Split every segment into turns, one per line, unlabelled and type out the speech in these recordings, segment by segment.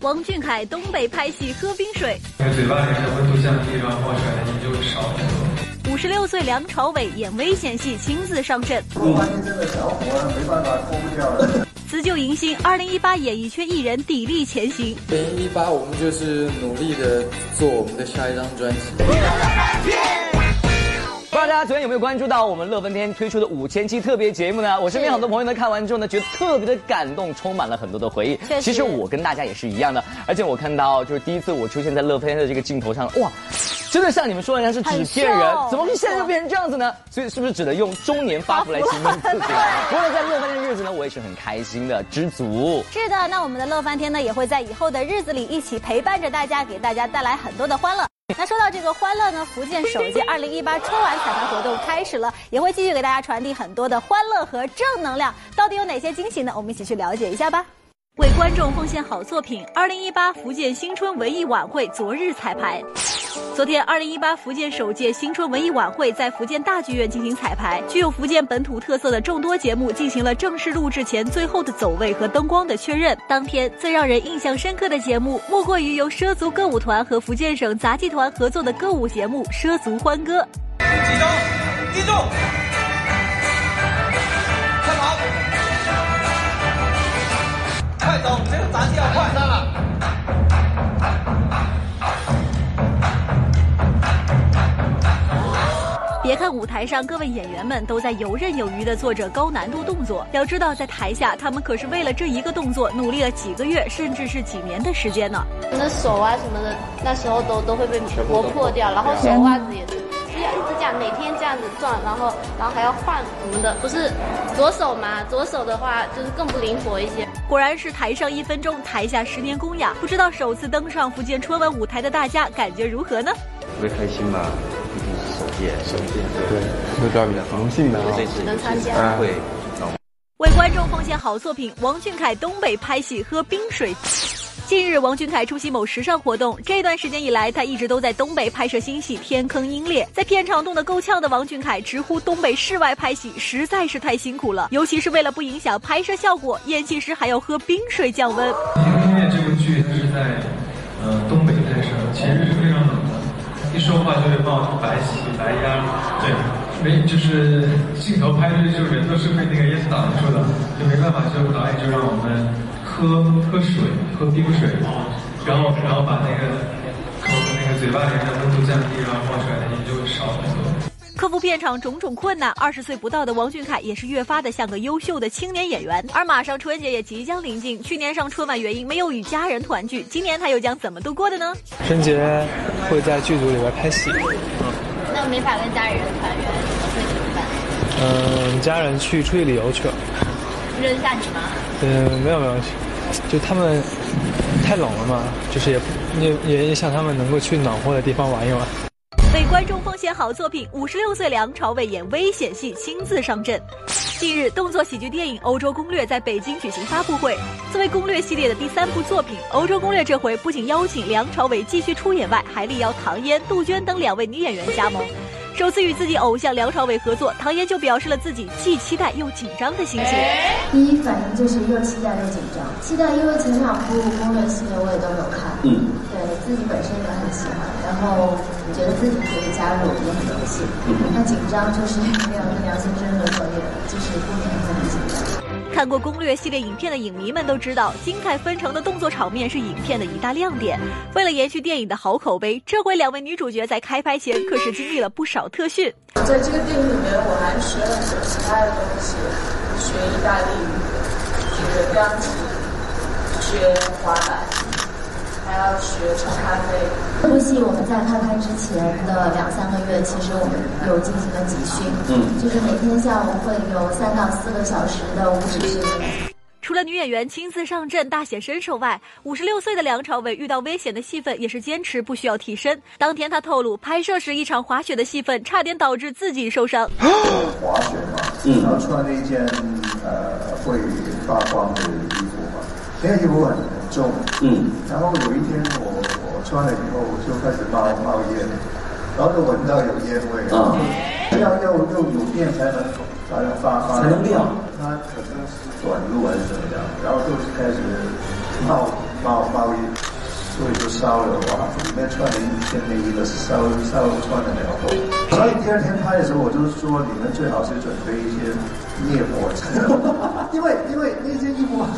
王俊凯东北拍戏喝冰水，
嘴巴里的温度降低，然后冒出来的烟就会少很
多。五十六岁梁朝伟演危险戏亲自上阵，
我发现这个小伙没办法脱不掉了。
辞旧迎新，二零一八演艺圈艺人砥砺前行。
二零一八我们就是努力的做我们的下一张专辑。
不知道大家昨天有没有关注到我们乐翻天推出的五千期特别节目呢？我身边很多朋友呢看完之后呢，觉得特别的感动，充满了很多的回忆。其实我跟大家也是一样的，而且我看到就是第一次我出现在乐翻天的这个镜头上，哇，真的像你们说的像是纸片人，怎么会现在就变成这样子呢？所以是不是只能用中年发福来形容自己？不过在乐翻天的日子呢，我也是很开心的，知足。
是的，那我们的乐翻天呢，也会在以后的日子里一起陪伴着大家，给大家带来很多的欢乐。那说到这个欢乐呢，福建首届二零一八春晚彩排活动开始了，也会继续给大家传递很多的欢乐和正能量。到底有哪些惊喜呢？我们一起去了解一下吧。为观众奉献好作品，二零一八福建新春文艺晚会昨日彩排。昨天，二零一八福建首届新春文艺晚会在福建大剧院进行彩排，具有福建本土特色的众多节目进行了正式录制前最后的走位和灯光的确认。当天最让人印象深刻的节目，莫过于由畲族歌舞团和福建省杂技团合作的歌舞节目《畲族欢歌》。
集中，立住，
舞台上各位演员们都在游刃有余地做着高难度动作，要知道在台下他们可是为了这一个动作努力了几个月，甚至是几年的时间呢。
那手啊什么的，那时候都都会被磨破掉，然后手袜子也是，是要一直这样每天这样子转，然后然后还要换我们的，不是左手嘛？左手的话就是更不灵活一些。
果然是台上一分钟，台下十年功呀！不知道首次登上福建春晚舞台的大家感觉如何呢？
特别开心吧。首届，
首届，对，都比较荣幸的
这次能参加。
会
为观众奉献好作品，王俊凯东北拍戏喝冰水。近日，王俊凯出席某时尚活动，这段时间以来，他一直都在东北拍摄新戏《天坑鹰猎》。在片场冻得够呛的王俊凯直呼东北室外拍戏实在是太辛苦了，尤其是为了不影响拍摄效果，演戏时还要喝冰水降温。
《天坑鹰猎》这部剧它是在呃东北拍摄，前日是非常冷。一说话就会冒白气、白烟，对，没就是镜头拍的就人都是被那个烟挡住的，就没办法，就导演就让我们喝喝水，喝冰水，然后然后把那个口那个嘴巴里面的温度降低，然后冒出来的烟就会少很多。
克服片场种种困难，二十岁不到的王俊凯也是越发的像个优秀的青年演员。而马上春节也即将临近，去年上春晚原因没有与家人团聚，今年他又将怎么度过的呢？
春节会在剧组里边拍戏。
那没法跟家人团圆，会怎么办？
嗯，家人去出去旅游去了。
扔下你吗？
嗯，没有没有，就他们太冷了嘛，就是也也也也想他们能够去暖和的地方玩一玩。
为观众奉献好作品，五十六岁梁朝伟演危险戏亲自上阵。近日，动作喜剧电影《欧洲攻略》在北京举行发布会。作为攻略系列的第三部作品，《欧洲攻略》这回不仅邀请梁朝伟继续出演外，还力邀唐嫣、杜鹃等两位女演员加盟。首次与自己偶像梁朝伟合作，唐嫣就表示了自己既期待又紧张的心情。
第一反应就是又期待又紧张。期待，因为前两部攻略系列我也都有看，嗯，对自己本身也很喜欢，然后觉得自己可以加入也很荣幸。那紧张就是因为没有梁先生合作业，就是不免会很紧张。
看过攻略系列影片的影迷们都知道，精彩纷呈的动作场面是影片的一大亮点。为了延续电影的好口碑，这回两位女主角在开拍前可是经历了不少特训。
在这个电影里面，我还学了很多其他的东西，学意大利语，学钢琴，学滑板。还要学冲咖啡。
这部戏我们在开拍之前的两三个月，其实我们有进行了集训，嗯，就是每天下午会有三到四个小时的舞指训练。
除了女演员亲自上阵大显身手外，五十六岁的梁朝伟遇到危险的戏份也是坚持不需要替身。当天他透露，拍摄时一场滑雪的戏份差点导致自己受伤。
滑雪嘛，嗯，然后穿了一件呃会发光的衣服嘛，那个衣服很。重，嗯，然后有一天我我穿了以后就开始冒冒烟，然后就闻到有烟味，啊，要要要有电才能才能发发
才能亮，
它可能是短路还是怎么样，然后就是开始冒冒冒烟，所以就烧了哇，里面穿了一件内衣的是烧烧穿的苗头，所以第二天拍的时候，我就说你们最好是准备一些灭火器，因为因为那件衣服很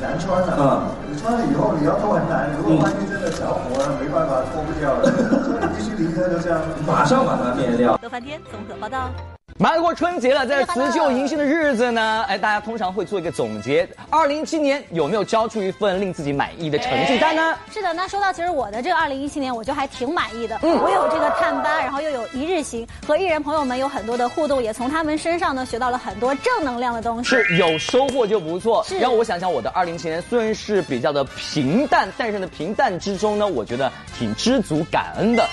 难穿的，嗯，你穿了以后你要脱很难，如果万一真的着火了，没办法脱不掉了，所以你必须离开就这样，
马上把它灭掉。
乐翻天综合报道。
马上过春节了，在辞旧迎新的日子呢，哎，大家通常会做一个总结。二零一七年有没有交出一份令自己满意的成绩单呢？
是的，那说到其实我的这个二零一七年，我就还挺满意的。嗯，我有这个探班，然后又有一日行，和艺人朋友们有很多的互动，也从他们身上呢学到了很多正能量的东西。
是有收获就不错。
是。
让我想想，我的二零一七年虽然是比较的平淡，但是呢，平淡之中呢，我觉得挺知足感恩的。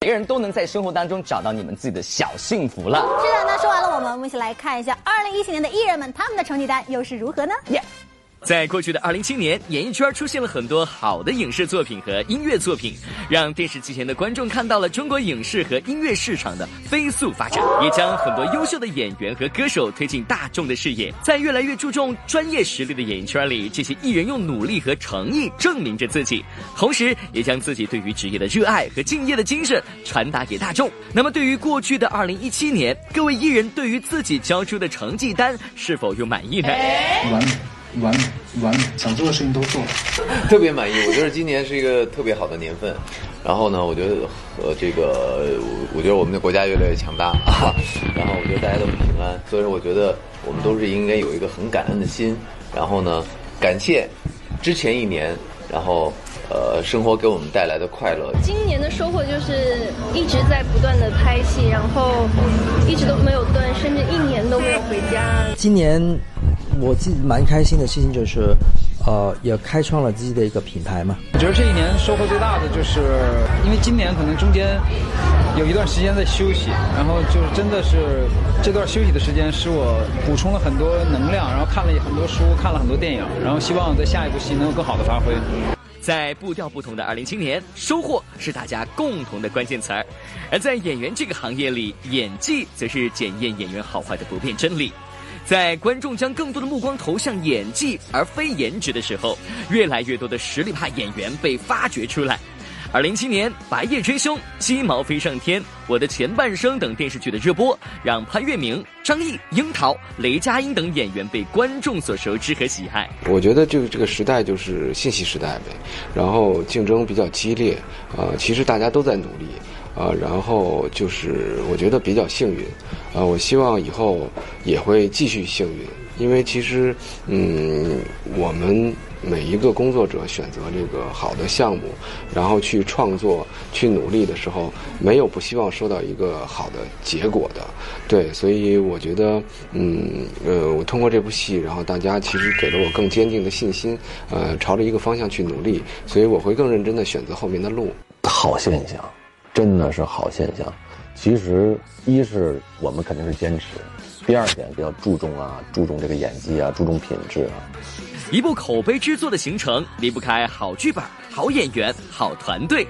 每个人都能在生活当中找到你们自己的小幸福了。
是的，那说完了，我们我们一起来看一下二零一七年的艺人们他们的成绩单又是如何呢？耶。
在过去的二零七年，演艺圈出现了很多好的影视作品和音乐作品，让电视机前的观众看到了中国影视和音乐市场的飞速发展，也将很多优秀的演员和歌手推进大众的视野。在越来越注重专业实力的演艺圈里，这些艺人用努力和诚意证明着自己，同时也将自己对于职业的热爱和敬业的精神传达给大众。那么，对于过去的二零一七年，各位艺人对于自己交出的成绩单是否又满意呢？
完美。完美，完美，想做的事情都做了，
特别满意。我觉得今年是一个特别好的年份，然后呢，我觉得呃这个，我觉得我们的国家越来越强大啊，然后我觉得大家都很平安，所以说我觉得我们都是应该有一个很感恩的心，然后呢，感谢之前一年，然后。呃，生活给我们带来的快乐。
今年的收获就是一直在不断的拍戏，然后一直都没有断，甚至一年都没有回家。
今年我自己蛮开心的事情就是，呃，也开创了自己的一个品牌嘛。
我觉得这一年收获最大的就是，因为今年可能中间有一段时间在休息，然后就是真的是这段休息的时间使我补充了很多能量，然后看了很多书，看了很多电影，然后希望在下一部戏能有更好的发挥。
在步调不同的二零青年，收获是大家共同的关键词儿。而在演员这个行业里，演技则是检验演员好坏的不变真理。在观众将更多的目光投向演技而非颜值的时候，越来越多的实力派演员被发掘出来。二零七年，《白夜追凶》《鸡毛飞上天》《我的前半生》等电视剧的热播，让潘粤明、张译、樱桃、雷佳音等演员被观众所熟知和喜爱。
我觉得这个这个时代就是信息时代呗，然后竞争比较激烈，呃，其实大家都在努力，啊，然后就是我觉得比较幸运，啊，我希望以后也会继续幸运，因为其实，嗯，我们。每一个工作者选择这个好的项目，然后去创作、去努力的时候，没有不希望收到一个好的结果的。对，所以我觉得，嗯，呃，我通过这部戏，然后大家其实给了我更坚定的信心，呃，朝着一个方向去努力，所以我会更认真的选择后面的路。
好现象，真的是好现象。其实，一是我们肯定是坚持，第二点比较注重啊，注重这个演技啊，注重品质啊。
一部口碑之作的形成离不开好剧本、好演员、好团队。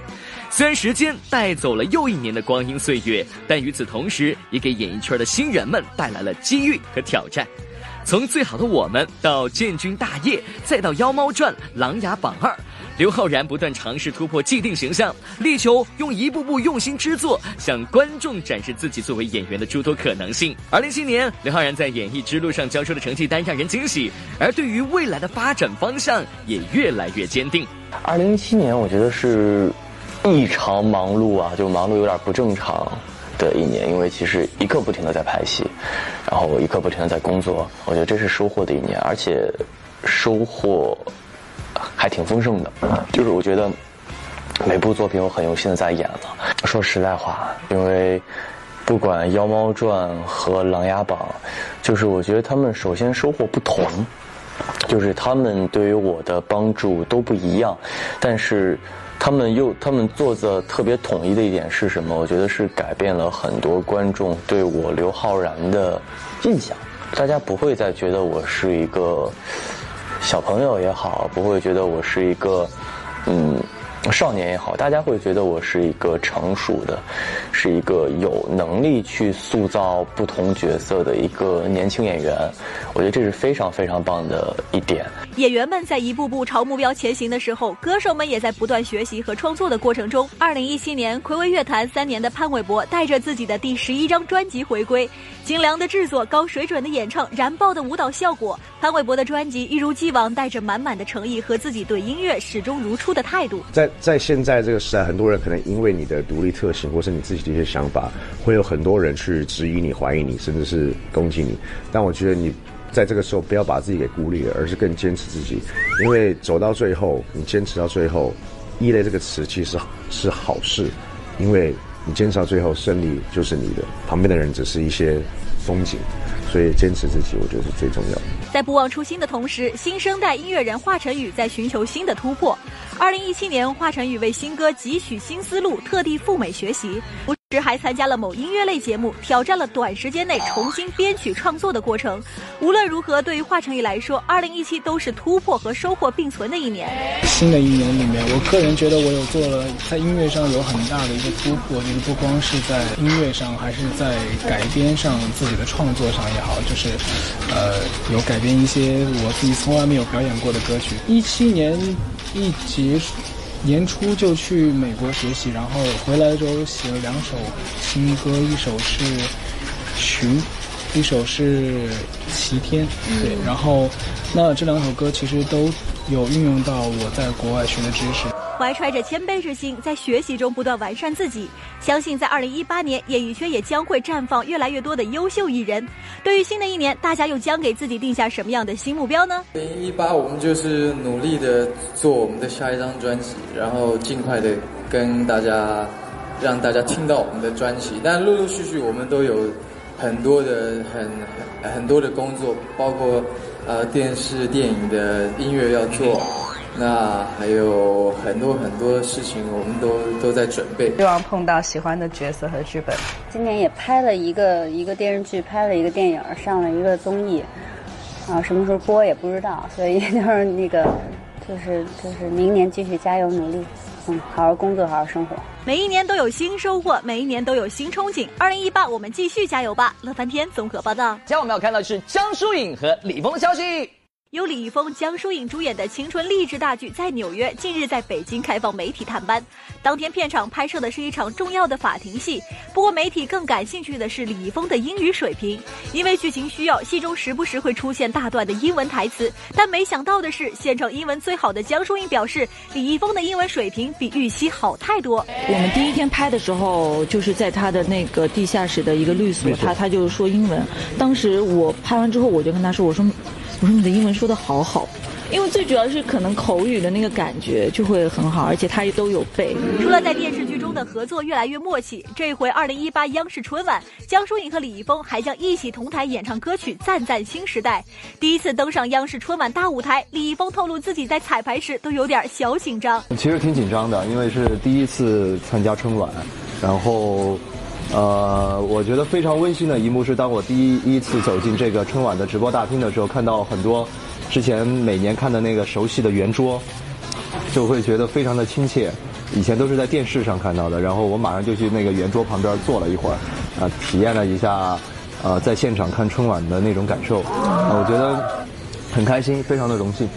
虽然时间带走了又一年的光阴岁月，但与此同时，也给演艺圈的新人们带来了机遇和挑战。从最好的我们到建军大业，再到妖猫传、琅琊榜二。刘昊然不断尝试突破既定形象，力求用一步步用心之作向观众展示自己作为演员的诸多可能性。二零一七年，刘昊然在演艺之路上交出的成绩单让人惊喜，而对于未来的发展方向也越来越坚定。
二零一七年，我觉得是异常忙碌啊，就忙碌有点不正常的一年，因为其实一刻不停的在拍戏，然后一刻不停的在工作，我觉得这是收获的一年，而且收获。还挺丰盛的，就是我觉得每部作品我很用心的在演了。说实在话，因为不管《妖猫传》和《琅琊榜》，就是我觉得他们首先收获不同，就是他们对于我的帮助都不一样，但是他们又他们做的特别统一的一点是什么？我觉得是改变了很多观众对我刘昊然的印象，大家不会再觉得我是一个。小朋友也好，不会觉得我是一个，嗯，少年也好，大家会觉得我是一个成熟的，是一个有能力去塑造不同角色的一个年轻演员。我觉得这是非常非常棒的一点。
演员们在一步步朝目标前行的时候，歌手们也在不断学习和创作的过程中。二零一七年，暌违乐坛三年的潘玮柏带着自己的第十一张专辑回归，精良的制作、高水准的演唱、燃爆的舞蹈效果，潘玮柏的专辑一如既往带着满满的诚意和自己对音乐始终如初的态度。
在在现在这个时代，很多人可能因为你的独立特性，或是你自己的一些想法，会有很多人去质疑你、怀疑你，甚至是攻击你。但我觉得你在这个时候不要把自己给孤立了，而是更坚持自己，因为走到最后，你坚持到最后，“异类”这个词其实是好事，因为你坚持到最后，胜利就是你的，旁边的人只是一些风景。所以坚持自己，我觉得是最重要的。
在不忘初心的同时，新生代音乐人华晨宇在寻求新的突破。二零一七年，华晨宇为新歌汲取新思路，特地赴美学习。时还参加了某音乐类节目，挑战了短时间内重新编曲创作的过程。无论如何，对于华晨宇来说，二零一七都是突破和收获并存的一年。
新的一年里面，我个人觉得我有做了在音乐上有很大的一个突破，就是不光是在音乐上，还是在改编上自己的创作上也好，就是呃有改编一些我自己从来没有表演过的歌曲。一七年一结束。年初就去美国学习，然后回来之后写了两首新歌，一首是《寻》，一首是《齐天》。对，然后那这两首歌其实都有运用到我在国外学的知识。
怀揣着谦卑之心，在学习中不断完善自己。相信在二零一八年，演艺圈也将会绽放越来越多的优秀艺人。对于新的一年，大家又将给自己定下什么样的新目标呢？
二零一八，我们就是努力的做我们的下一张专辑，然后尽快的跟大家让大家听到我们的专辑。但陆陆续续，我们都有很多的很很多的工作，包括呃电视、电影的音乐要做。那还有很多很多事情，我们都都在准备。
希望碰到喜欢的角色和剧本。
今年也拍了一个一个电视剧，拍了一个电影，上了一个综艺，啊，什么时候播也不知道。所以 就是那个，就是就是明年继续加油努力，嗯，好好工作，好好生活。
每一年都有新收获，每一年都有新憧憬。二零一八，我们继续加油吧！乐翻天综合报道。
接下来我们要看到的是江疏影和李峰的消息。
由李易峰、江疏影主演的青春励志大剧在纽约近日在北京开放媒体探班。当天片场拍摄的是一场重要的法庭戏，不过媒体更感兴趣的是李易峰的英语水平，因为剧情需要，戏中时不时会出现大段的英文台词。但没想到的是，现场英文最好的江疏影表示，李易峰的英文水平比预期好太多。
我们第一天拍的时候，就是在他的那个地下室的一个律所，他他就是说英文。当时我拍完之后，我就跟他说，我说。我说你的英文说的好好，因为最主要是可能口语的那个感觉就会很好，而且他也都有背。
除了在电视剧中的合作越来越默契，这回二零一八央视春晚，江疏影和李易峰还将一起同台演唱歌曲《赞赞新时代》。第一次登上央视春晚大舞台，李易峰透露自己在彩排时都有点小紧张。
其实挺紧张的，因为是第一次参加春晚，然后。呃，我觉得非常温馨的一幕是，当我第一次走进这个春晚的直播大厅的时候，看到很多之前每年看的那个熟悉的圆桌，就会觉得非常的亲切。以前都是在电视上看到的，然后我马上就去那个圆桌旁边坐了一会儿，啊，体验了一下，呃，在现场看春晚的那种感受，我觉得很开心，非常的荣幸。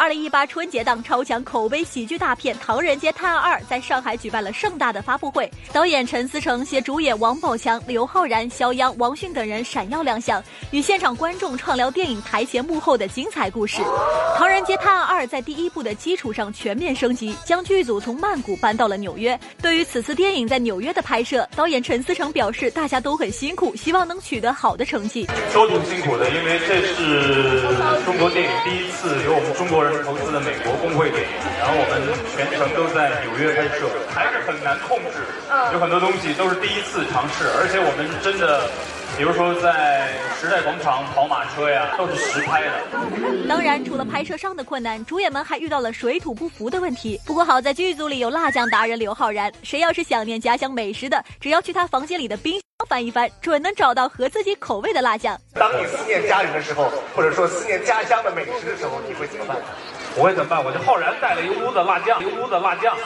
二零一八春节档超强口碑喜剧大片《唐人街探案二》在上海举办了盛大的发布会。导演陈思诚携主演王宝强、刘昊然、肖央、王迅等人闪耀亮相，与现场观众畅聊电影台前幕后的精彩故事。《唐人街探案二》在第一部的基础上全面升级，将剧组从曼谷搬到了纽约。对于此次电影在纽约的拍摄，导演陈思诚表示，大家都很辛苦，希望能取得好的成绩。
都挺辛苦的，因为这是中国电影第一次由我们。中国人是投资的美国工会电影，然后我们全程都在纽约拍摄，还是很难控制，有很多东西都是第一次尝试，而且我们真的，比如说在时代广场跑马车呀，都是实拍的。
当然，除了拍摄上的困难，主演们还遇到了水土不服的问题。不过好在剧组里有辣酱达人刘昊然，谁要是想念家乡美食的，只要去他房间里的冰翻一翻，准能找到合自己口味的辣酱。
当你思念家人的时候，或者说思念家乡的美食的时候，你会怎么办？
我会怎么办？我就浩然带了一屋子辣酱，一屋子辣酱。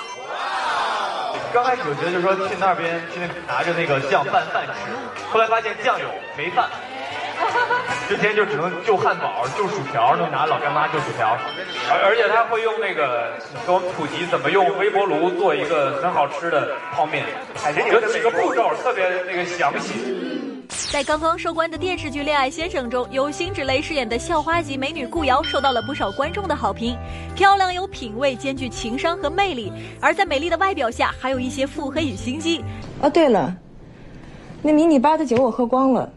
刚开始我觉得就是说去那边去拿着那个酱拌饭吃，后来发现酱有没饭。之前就只能就汉堡、就薯条，就拿老干妈就薯条，而而且他会用那个给我们普及怎么用微波炉做一个很好吃的泡面，有几个步骤特别那个详细。
在刚刚收官的电视剧《恋爱先生》中，由辛芷蕾饰演的校花级美女顾瑶受到了不少观众的好评。漂亮有品味，兼具情商和魅力，而在美丽的外表下，还有一些腹黑与心机。
哦，对了，那迷你吧的酒我喝光了。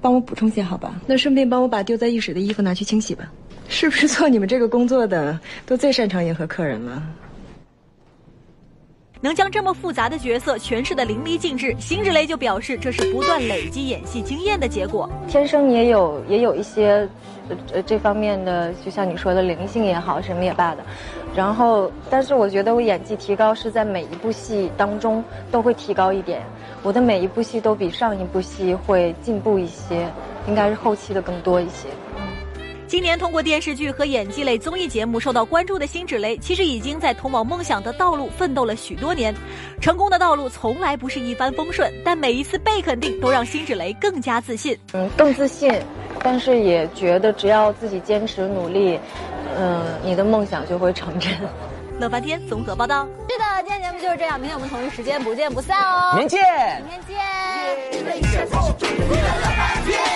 帮我补充些好吧，那顺便帮我把丢在浴室的衣服拿去清洗吧。是不是做你们这个工作的都最擅长迎合客人了？
能将这么复杂的角色诠释的淋漓尽致，辛芷蕾就表示这是不断累积演戏经验的结果。
天生也有也有一些，呃这方面的，就像你说的灵性也好，什么也罢的。然后，但是我觉得我演技提高是在每一部戏当中都会提高一点。我的每一部戏都比上一部戏会进步一些，应该是后期的更多一些。
今年通过电视剧和演技类综艺节目受到关注的辛芷蕾，其实已经在通往梦想的道路奋斗了许多年。成功的道路从来不是一帆风顺，但每一次被肯定都让辛芷蕾更加自信。
嗯，更自信，但是也觉得只要自己坚持努力，嗯，你的梦想就会成真。
乐翻天综合报道。是的，今天节目就是这样，明天我们同一时间不见不散哦。
明天见，
明天见。